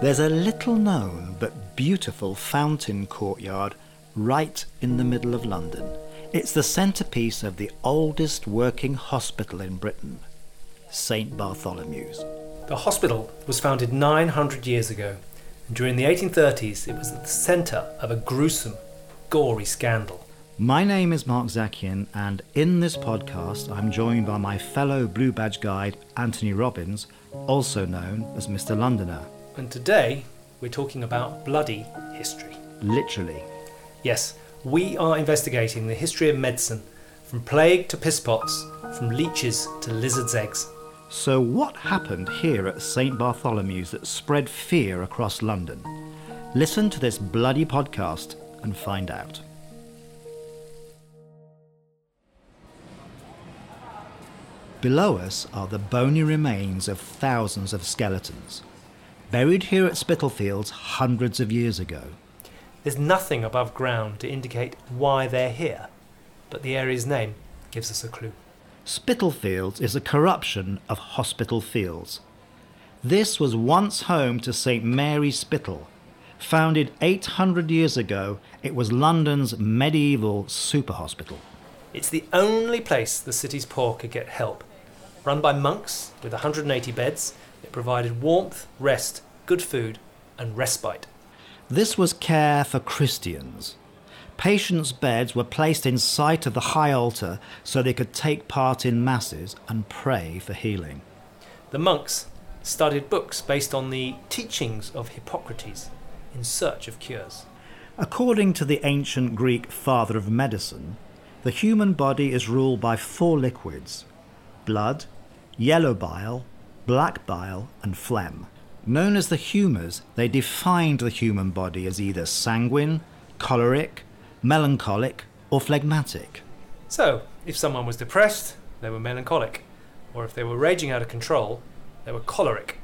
There's a little known but beautiful fountain courtyard right in the middle of London. It's the centrepiece of the oldest working hospital in Britain, St Bartholomew's. The hospital was founded 900 years ago, and during the 1830s it was at the centre of a gruesome, gory scandal. My name is Mark Zakian, and in this podcast, I'm joined by my fellow Blue Badge guide, Anthony Robbins, also known as Mr. Londoner. And today we're talking about bloody history. Literally. Yes, we are investigating the history of medicine from plague to piss pots, from leeches to lizards' eggs. So, what happened here at St. Bartholomew's that spread fear across London? Listen to this bloody podcast and find out. Below us are the bony remains of thousands of skeletons, buried here at Spitalfields hundreds of years ago. There's nothing above ground to indicate why they're here, but the area's name gives us a clue. Spitalfields is a corruption of Hospital Fields. This was once home to St Mary's Spital. Founded 800 years ago, it was London's medieval super hospital. It's the only place the city's poor could get help. Run by monks with 180 beds, it provided warmth, rest, good food, and respite. This was care for Christians. Patients' beds were placed in sight of the high altar so they could take part in masses and pray for healing. The monks studied books based on the teachings of Hippocrates in search of cures. According to the ancient Greek father of medicine, the human body is ruled by four liquids blood, yellow bile, black bile, and phlegm. Known as the humours, they defined the human body as either sanguine, choleric, melancholic, or phlegmatic. So, if someone was depressed, they were melancholic, or if they were raging out of control, they were choleric.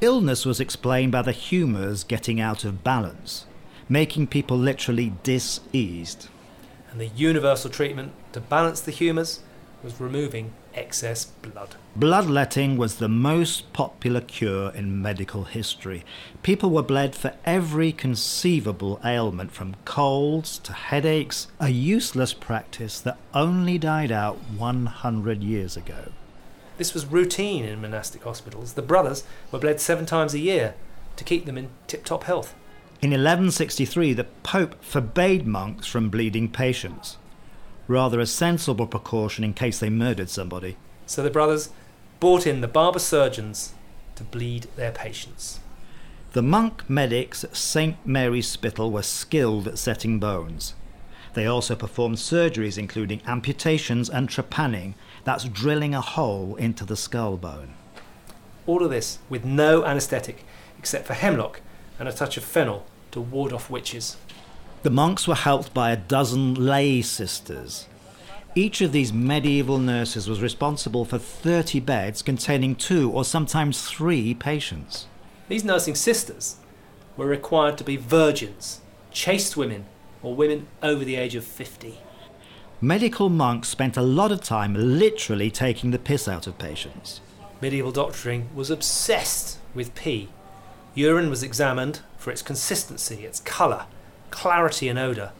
Illness was explained by the humours getting out of balance, making people literally diseased. And the universal treatment to balance the humours was removing excess blood. Bloodletting was the most popular cure in medical history. People were bled for every conceivable ailment, from colds to headaches, a useless practice that only died out 100 years ago. This was routine in monastic hospitals. The brothers were bled seven times a year to keep them in tip top health. In 1163, the Pope forbade monks from bleeding patients rather a sensible precaution in case they murdered somebody. So the brothers brought in the barber surgeons to bleed their patients. The monk medics at St Mary's Spital were skilled at setting bones. They also performed surgeries including amputations and trepanning, that's drilling a hole into the skull bone. All of this with no anaesthetic except for hemlock and a touch of fennel to ward off witches. The monks were helped by a dozen lay sisters. Each of these medieval nurses was responsible for 30 beds containing two or sometimes three patients. These nursing sisters were required to be virgins, chaste women, or women over the age of 50. Medical monks spent a lot of time literally taking the piss out of patients. Medieval doctoring was obsessed with pee. Urine was examined for its consistency, its colour, clarity and odour,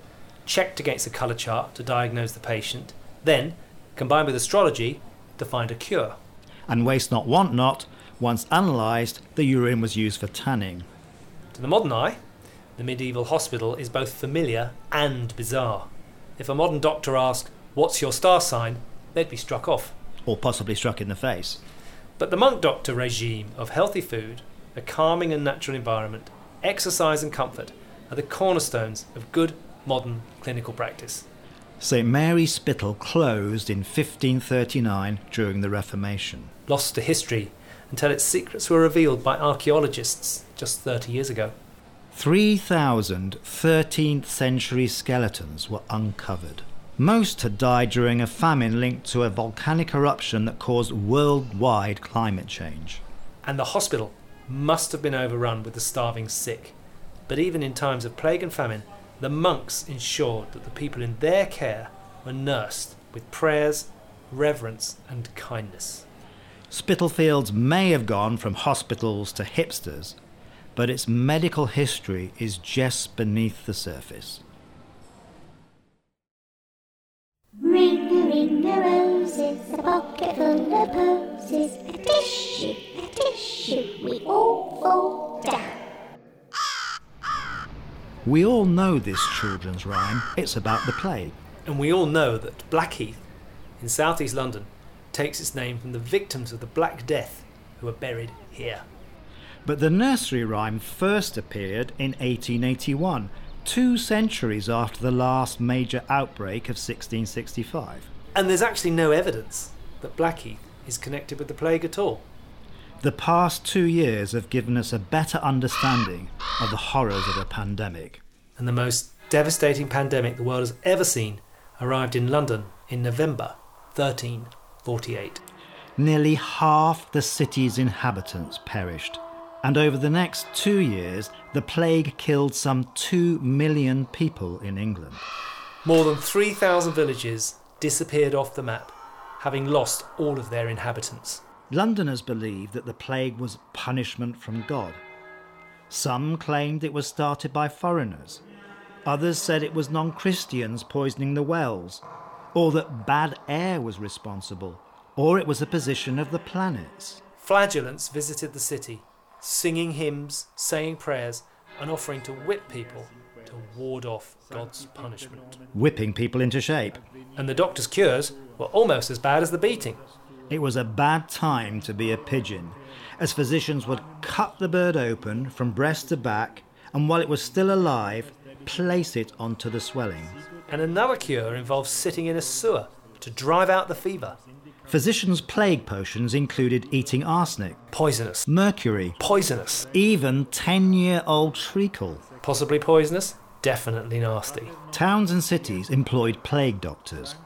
checked against a colour chart to diagnose the patient, then, combined with astrology, to find a cure. And waste not, want not, once analysed, the urine was used for tanning. To the modern eye, the medieval hospital is both familiar and bizarre. If a modern doctor asked, What's your star sign? they'd be struck off. Or possibly struck in the face. But the monk doctor regime of healthy food, a calming and natural environment, exercise and comfort are the cornerstones of good modern clinical practice. St Mary's Spital closed in 1539 during the Reformation. Lost to history until its secrets were revealed by archaeologists just 30 years ago. 3,000 13th century skeletons were uncovered. Most had died during a famine linked to a volcanic eruption that caused worldwide climate change. And the hospital must have been overrun with the starving sick. But even in times of plague and famine, the monks ensured that the people in their care were nursed with prayers, reverence, and kindness. Spitalfields may have gone from hospitals to hipsters, but its medical history is just beneath the surface. Ring a ring a roses, a pocket full of posies, a tissue, tissue, we all fall down. We all know this children's rhyme. It's about the plague. And we all know that Blackheath, in southeast London, takes its name from the victims of the Black Death who were buried here. But the nursery rhyme first appeared in 1881, two centuries after the last major outbreak of 1665. And there's actually no evidence that Blackheath is connected with the plague at all. The past two years have given us a better understanding of the horrors of a pandemic. And the most devastating pandemic the world has ever seen arrived in London in November 1348. Nearly half the city's inhabitants perished. And over the next two years, the plague killed some two million people in England. More than 3,000 villages disappeared off the map, having lost all of their inhabitants. Londoners believed that the plague was punishment from God. Some claimed it was started by foreigners. Others said it was non Christians poisoning the wells, or that bad air was responsible, or it was a position of the planets. Flagellants visited the city, singing hymns, saying prayers, and offering to whip people to ward off God's punishment. Whipping people into shape. And the doctor's cures were almost as bad as the beating. It was a bad time to be a pigeon, as physicians would cut the bird open from breast to back, and while it was still alive, place it onto the swelling. And another cure involves sitting in a sewer to drive out the fever. Physicians' plague potions included eating arsenic, Poisonous. mercury, Poisonous. even 10 year old treacle. Possibly poisonous. Definitely nasty. Towns and cities employed plague doctors.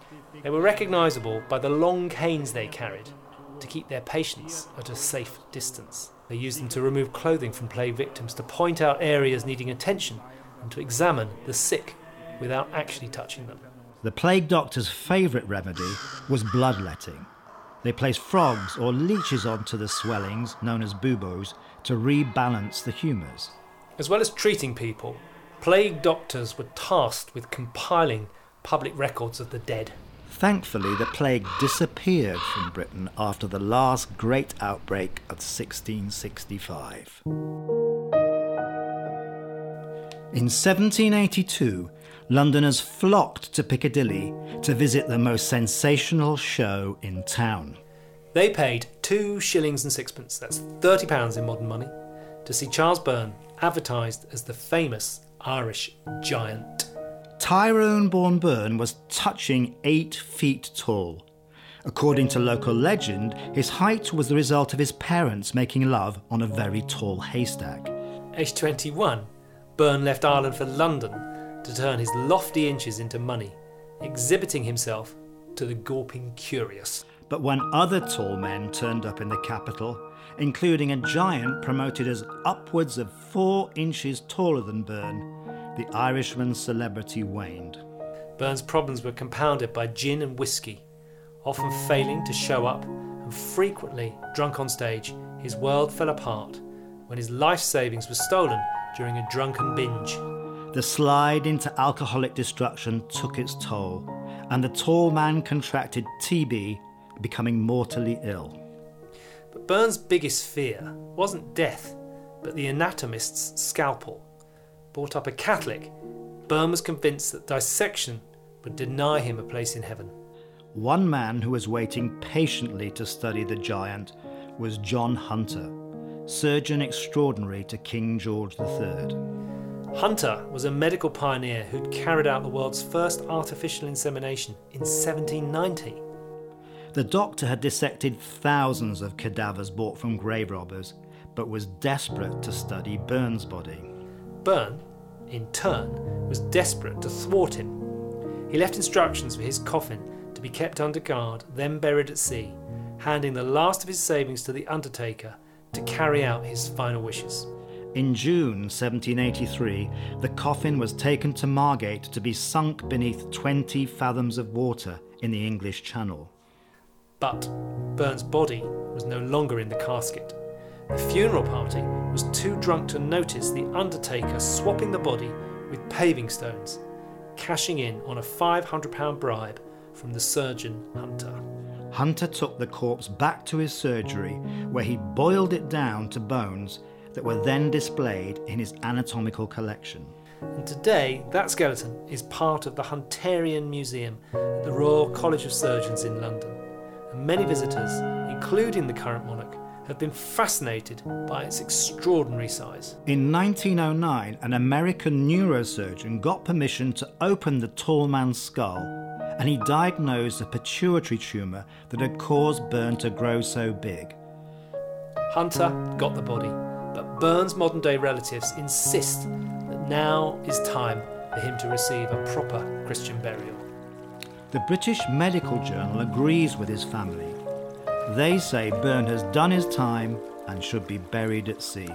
They were recognisable by the long canes they carried to keep their patients at a safe distance. They used them to remove clothing from plague victims, to point out areas needing attention, and to examine the sick without actually touching them. The plague doctor's favourite remedy was bloodletting. They placed frogs or leeches onto the swellings, known as buboes, to rebalance the humours. As well as treating people, plague doctors were tasked with compiling public records of the dead. Thankfully, the plague disappeared from Britain after the last great outbreak of 1665. In 1782, Londoners flocked to Piccadilly to visit the most sensational show in town. They paid two shillings and sixpence, that's thirty pounds in modern money, to see Charles Byrne advertised as the famous Irish giant. Tyrone born Byrne was touching eight feet tall. According to local legend, his height was the result of his parents making love on a very tall haystack. Aged 21, Byrne left Ireland for London to turn his lofty inches into money, exhibiting himself to the gawping curious. But when other tall men turned up in the capital, including a giant promoted as upwards of four inches taller than Byrne, the Irishman's celebrity waned. Byrne's problems were compounded by gin and whiskey, often failing to show up, and frequently drunk on stage, his world fell apart when his life savings were stolen during a drunken binge. The slide into alcoholic destruction took its toll, and the tall man contracted TB, becoming mortally ill. But Byrne's biggest fear wasn't death, but the anatomist's scalpel. Brought up a Catholic, Byrne was convinced that dissection would deny him a place in heaven. One man who was waiting patiently to study the giant was John Hunter, surgeon extraordinary to King George III. Hunter was a medical pioneer who'd carried out the world's first artificial insemination in 1790. The doctor had dissected thousands of cadavers bought from grave robbers, but was desperate to study Byrne's body. Byrne, in turn, was desperate to thwart him. He left instructions for his coffin to be kept under guard, then buried at sea, handing the last of his savings to the undertaker to carry out his final wishes. In June 1783, the coffin was taken to Margate to be sunk beneath 20 fathoms of water in the English Channel. But Byrne's body was no longer in the casket. The funeral party was too drunk to notice the undertaker swapping the body with paving stones, cashing in on a £500 bribe from the surgeon Hunter. Hunter took the corpse back to his surgery, where he boiled it down to bones that were then displayed in his anatomical collection. And today, that skeleton is part of the Hunterian Museum at the Royal College of Surgeons in London. And many visitors, including the current monarch, have been fascinated by its extraordinary size. In 1909, an American neurosurgeon got permission to open the tall man's skull, and he diagnosed a pituitary tumour that had caused Byrne to grow so big. Hunter got the body, but Byrne's modern day relatives insist that now is time for him to receive a proper Christian burial. The British Medical Journal agrees with his family. They say Byrne has done his time and should be buried at sea.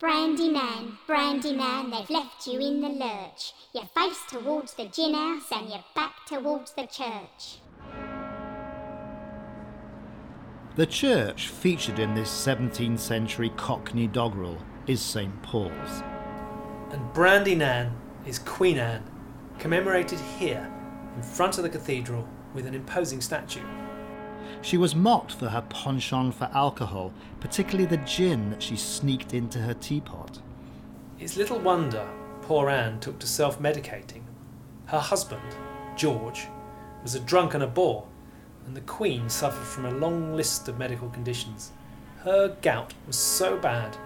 Brandy Nan, brandy Nan, they've left you in the lurch. Your face towards the gin house and your back towards the church. The church featured in this 17th century Cockney doggerel is St Paul's. And Brandy Nan is Queen Anne, commemorated here in front of the cathedral with an imposing statue. She was mocked for her penchant for alcohol, particularly the gin that she sneaked into her teapot. It's little wonder poor Anne took to self medicating. Her husband, George, was a drunk and a bore, and the Queen suffered from a long list of medical conditions. Her gout was so bad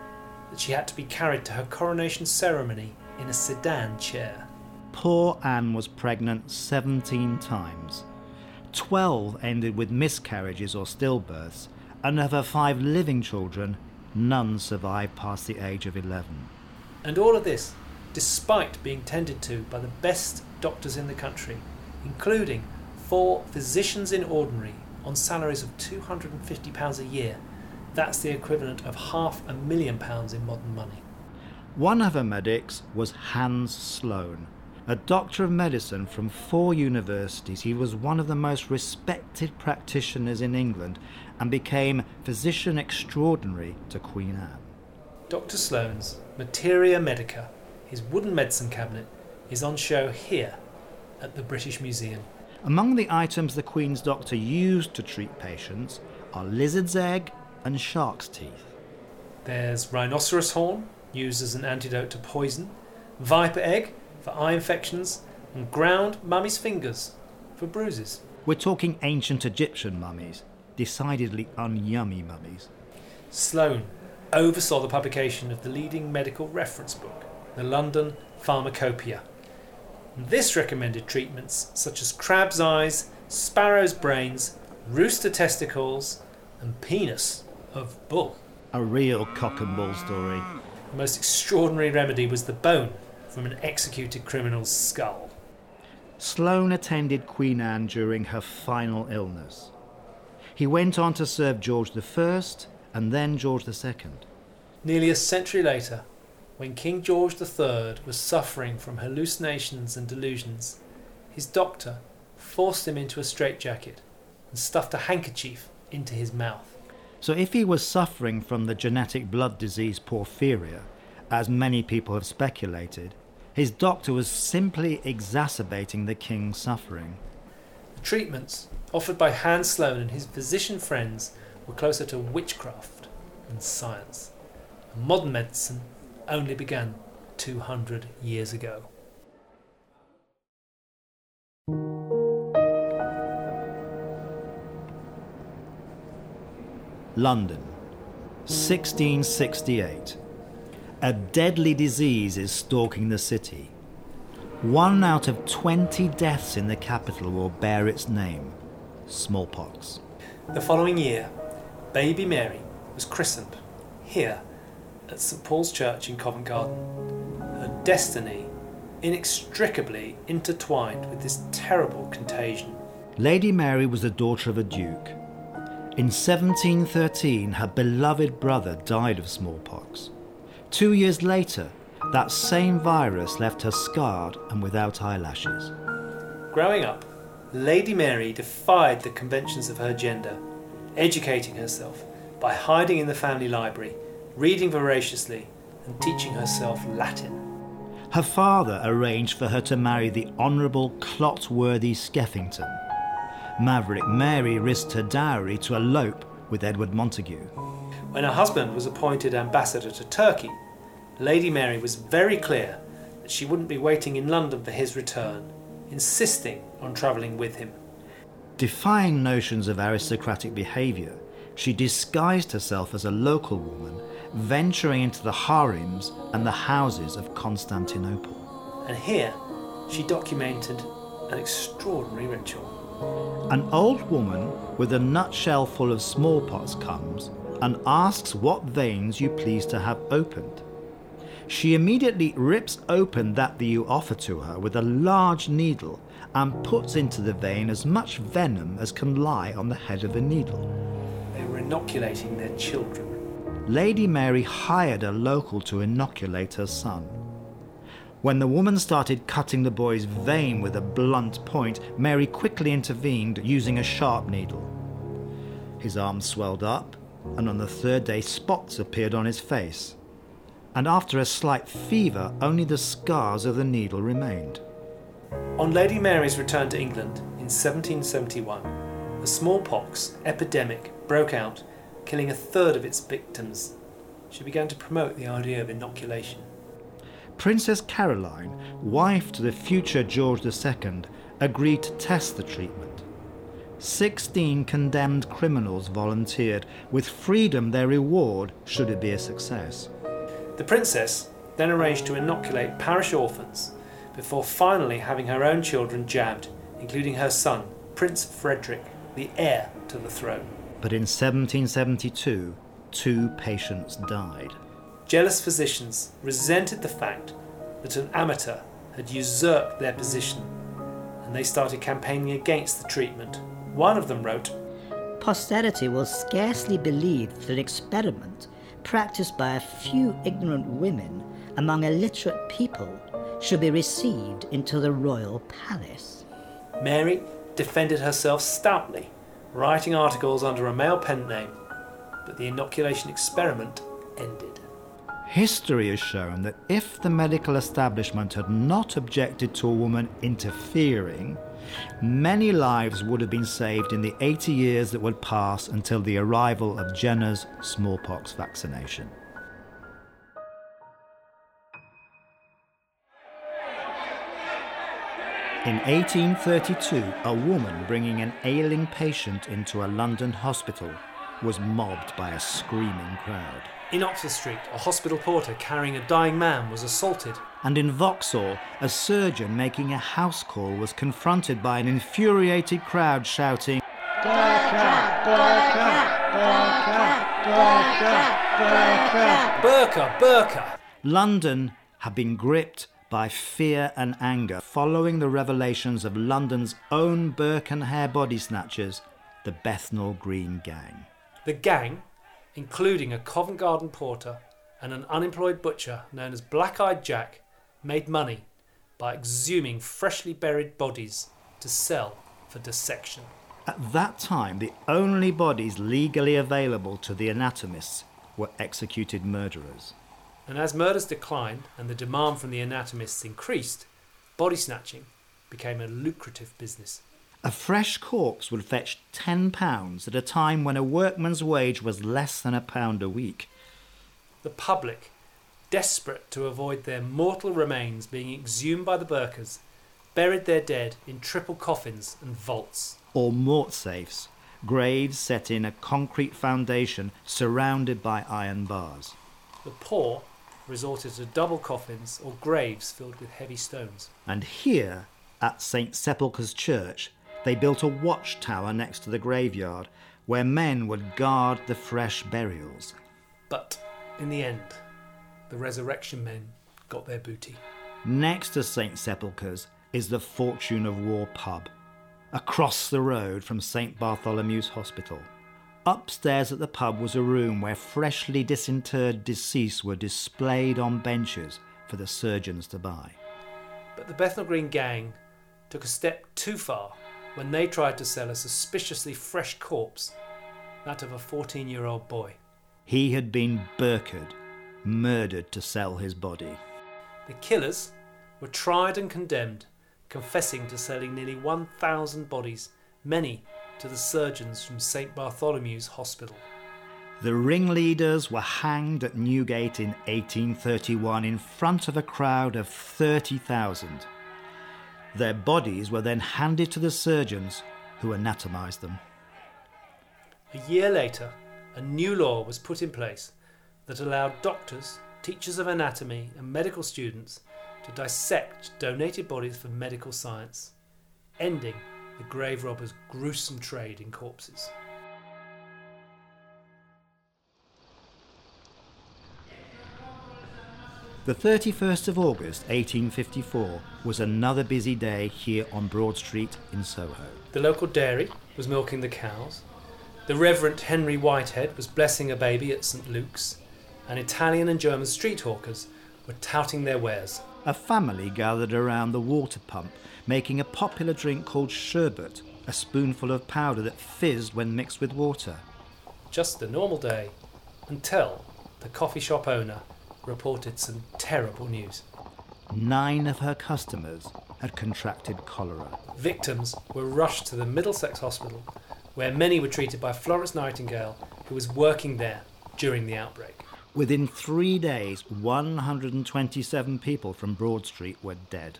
that she had to be carried to her coronation ceremony in a sedan chair. Poor Anne was pregnant 17 times. 12 ended with miscarriages or stillbirths, and of her five living children, none survived past the age of 11. And all of this despite being tended to by the best doctors in the country, including four physicians in ordinary on salaries of £250 a year. That's the equivalent of half a million pounds in modern money. One of her medics was Hans Sloane. A doctor of medicine from four universities, he was one of the most respected practitioners in England and became physician extraordinary to Queen Anne. Dr. Sloane's Materia Medica, his wooden medicine cabinet, is on show here at the British Museum. Among the items the Queen's doctor used to treat patients are lizard's egg and shark's teeth. There's rhinoceros horn, used as an antidote to poison, viper egg for eye infections, and ground mummy's fingers for bruises. We're talking ancient Egyptian mummies, decidedly unyummy mummies. Sloane oversaw the publication of the leading medical reference book, the London Pharmacopoeia. This recommended treatments such as crab's eyes, sparrow's brains, rooster testicles, and penis of bull. A real cock and bull story. The most extraordinary remedy was the bone from an executed criminal's skull. Sloane attended Queen Anne during her final illness. He went on to serve George I and then George II. Nearly a century later, when King George III was suffering from hallucinations and delusions, his doctor forced him into a straitjacket and stuffed a handkerchief into his mouth. So if he was suffering from the genetic blood disease porphyria, as many people have speculated, his doctor was simply exacerbating the king's suffering. The treatments offered by Hans Sloane and his physician friends were closer to witchcraft than science. And modern medicine only began 200 years ago. London, 1668. A deadly disease is stalking the city. One out of 20 deaths in the capital will bear its name smallpox. The following year, baby Mary was christened here at St Paul's Church in Covent Garden. Her destiny inextricably intertwined with this terrible contagion. Lady Mary was the daughter of a duke. In 1713, her beloved brother died of smallpox. Two years later, that same virus left her scarred and without eyelashes. Growing up, Lady Mary defied the conventions of her gender, educating herself by hiding in the family library, reading voraciously, and teaching herself Latin. Her father arranged for her to marry the Honourable Clotworthy Skeffington. Maverick Mary risked her dowry to elope with Edward Montagu. When her husband was appointed ambassador to Turkey, Lady Mary was very clear that she wouldn't be waiting in London for his return, insisting on travelling with him. Defying notions of aristocratic behaviour, she disguised herself as a local woman, venturing into the harems and the houses of Constantinople. And here she documented an extraordinary ritual. An old woman with a nutshell full of smallpox comes and asks what veins you please to have opened. She immediately rips open that that you offer to her with a large needle and puts into the vein as much venom as can lie on the head of a needle. They were inoculating their children. Lady Mary hired a local to inoculate her son. When the woman started cutting the boy's vein with a blunt point, Mary quickly intervened using a sharp needle. His arm swelled up, and on the third day, spots appeared on his face. And after a slight fever, only the scars of the needle remained. On Lady Mary's return to England in 1771, a smallpox epidemic broke out, killing a third of its victims. She began to promote the idea of inoculation. Princess Caroline, wife to the future George II, agreed to test the treatment. Sixteen condemned criminals volunteered, with freedom their reward should it be a success. The princess then arranged to inoculate parish orphans before finally having her own children jabbed, including her son, Prince Frederick, the heir to the throne. But in 1772, two patients died. Jealous physicians resented the fact that an amateur had usurped their position and they started campaigning against the treatment. One of them wrote, Posterity will scarcely believe that an experiment practiced by a few ignorant women among illiterate people should be received into the royal palace. Mary defended herself stoutly, writing articles under a male pen name, but the inoculation experiment ended. History has shown that if the medical establishment had not objected to a woman interfering, many lives would have been saved in the 80 years that would pass until the arrival of Jenner's smallpox vaccination. In 1832, a woman bringing an ailing patient into a London hospital was mobbed by a screaming crowd. In Oxford Street, a hospital porter carrying a dying man was assaulted. And in Vauxhall, a surgeon making a house call was confronted by an infuriated crowd shouting, Burker, Burker! London had been gripped by fear and anger following the revelations of London's own Burke and Hare body snatchers, the Bethnal Green Gang. The gang, including a Covent Garden porter and an unemployed butcher known as Black Eyed Jack, made money by exhuming freshly buried bodies to sell for dissection. At that time, the only bodies legally available to the anatomists were executed murderers. And as murders declined and the demand from the anatomists increased, body snatching became a lucrative business. A fresh corpse would fetch £10 at a time when a workman's wage was less than a pound a week. The public, desperate to avoid their mortal remains being exhumed by the Burkers, buried their dead in triple coffins and vaults. Or mort safes, graves set in a concrete foundation surrounded by iron bars. The poor resorted to double coffins or graves filled with heavy stones. And here, at St. Sepulchre's Church, they built a watchtower next to the graveyard where men would guard the fresh burials. But in the end, the resurrection men got their booty. Next to St. Sepulchre's is the Fortune of War pub, across the road from St. Bartholomew's Hospital. Upstairs at the pub was a room where freshly disinterred deceased were displayed on benches for the surgeons to buy. But the Bethnal Green gang took a step too far when they tried to sell a suspiciously fresh corpse, that of a 14 year old boy. He had been burkered, murdered to sell his body. The killers were tried and condemned, confessing to selling nearly 1,000 bodies, many to the surgeons from St. Bartholomew's Hospital. The ringleaders were hanged at Newgate in 1831 in front of a crowd of 30,000. Their bodies were then handed to the surgeons who anatomised them. A year later, a new law was put in place that allowed doctors, teachers of anatomy, and medical students to dissect donated bodies for medical science, ending the grave robber's gruesome trade in corpses. The 31st of August 1854 was another busy day here on Broad Street in Soho. The local dairy was milking the cows. The Reverend Henry Whitehead was blessing a baby at St Luke's. And Italian and German street hawkers were touting their wares. A family gathered around the water pump, making a popular drink called sherbet, a spoonful of powder that fizzed when mixed with water. Just a normal day until the coffee shop owner reported some terrible news. Nine of her customers had contracted cholera. Victims were rushed to the Middlesex Hospital, where many were treated by Florence Nightingale, who was working there during the outbreak. Within three days, 127 people from Broad Street were dead.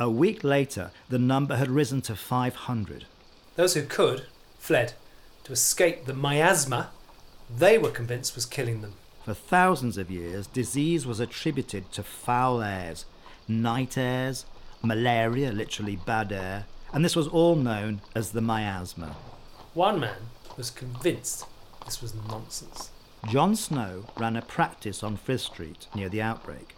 A week later, the number had risen to 500. Those who could fled to escape the miasma they were convinced was killing them. For thousands of years, disease was attributed to foul airs, night airs, malaria, literally bad air, and this was all known as the miasma. One man was convinced this was nonsense. John Snow ran a practice on Frith Street near the outbreak.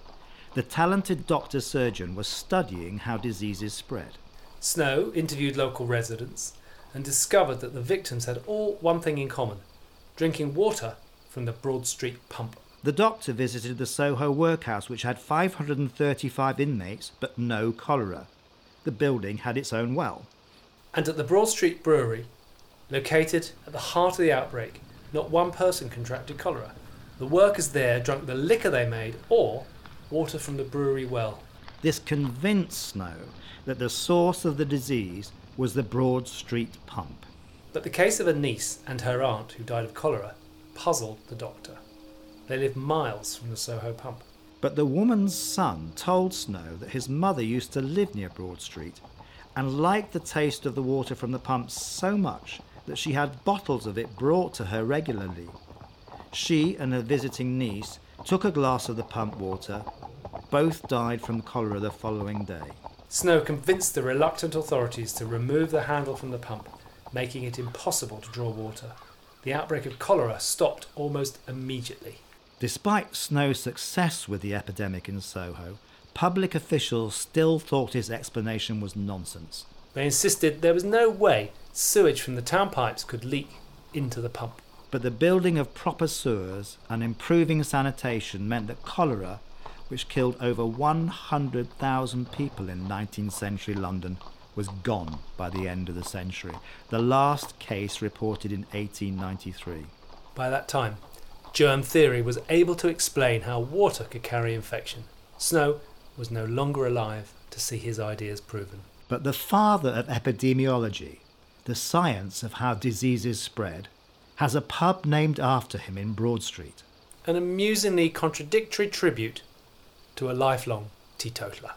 The talented doctor surgeon was studying how diseases spread. Snow interviewed local residents and discovered that the victims had all one thing in common drinking water from the Broad Street pump. The doctor visited the Soho workhouse, which had 535 inmates but no cholera. The building had its own well. And at the Broad Street Brewery, located at the heart of the outbreak, not one person contracted cholera. The workers there drank the liquor they made or water from the brewery well. This convinced Snow that the source of the disease was the Broad Street pump. But the case of a niece and her aunt who died of cholera puzzled the doctor. They lived miles from the Soho pump. But the woman's son told Snow that his mother used to live near Broad Street and liked the taste of the water from the pump so much that she had bottles of it brought to her regularly. She and her visiting niece took a glass of the pump water. Both died from cholera the following day. Snow convinced the reluctant authorities to remove the handle from the pump, making it impossible to draw water the outbreak of cholera stopped almost immediately. Despite Snow's success with the epidemic in Soho, public officials still thought his explanation was nonsense. They insisted there was no way sewage from the town pipes could leak into the pump. But the building of proper sewers and improving sanitation meant that cholera, which killed over 100,000 people in 19th century London, was gone by the end of the century, the last case reported in 1893. By that time, germ theory was able to explain how water could carry infection. Snow was no longer alive to see his ideas proven. But the father of epidemiology, the science of how diseases spread, has a pub named after him in Broad Street. An amusingly contradictory tribute to a lifelong teetotaler.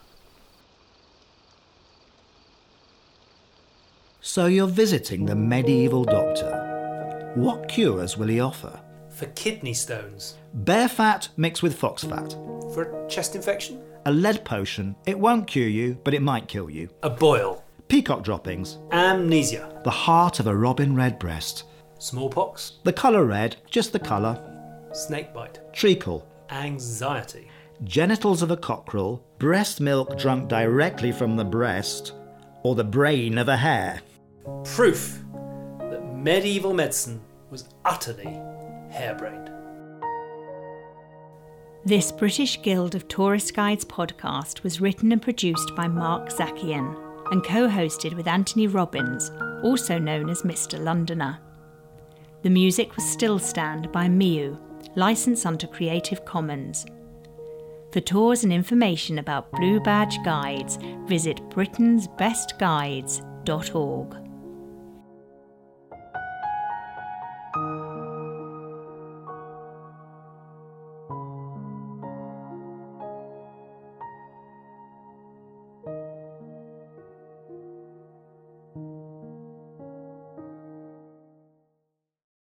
So you're visiting the medieval doctor. What cures will he offer? For kidney stones. Bear fat mixed with fox fat. For a chest infection. A lead potion. It won't cure you, but it might kill you. A boil. Peacock droppings. Amnesia. The heart of a robin redbreast. Smallpox. The colour red, just the colour. Snakebite. Treacle. Anxiety. Genitals of a cockerel. Breast milk drunk directly from the breast. Or the brain of a hare. Proof that medieval medicine was utterly harebrained. This British Guild of Tourist Guides podcast was written and produced by Mark Zakian. and co hosted with Anthony Robbins, also known as Mr. Londoner. The music was Still Stand by Miu, licensed under Creative Commons. For tours and information about Blue Badge Guides, visit britain'sbestguides.org.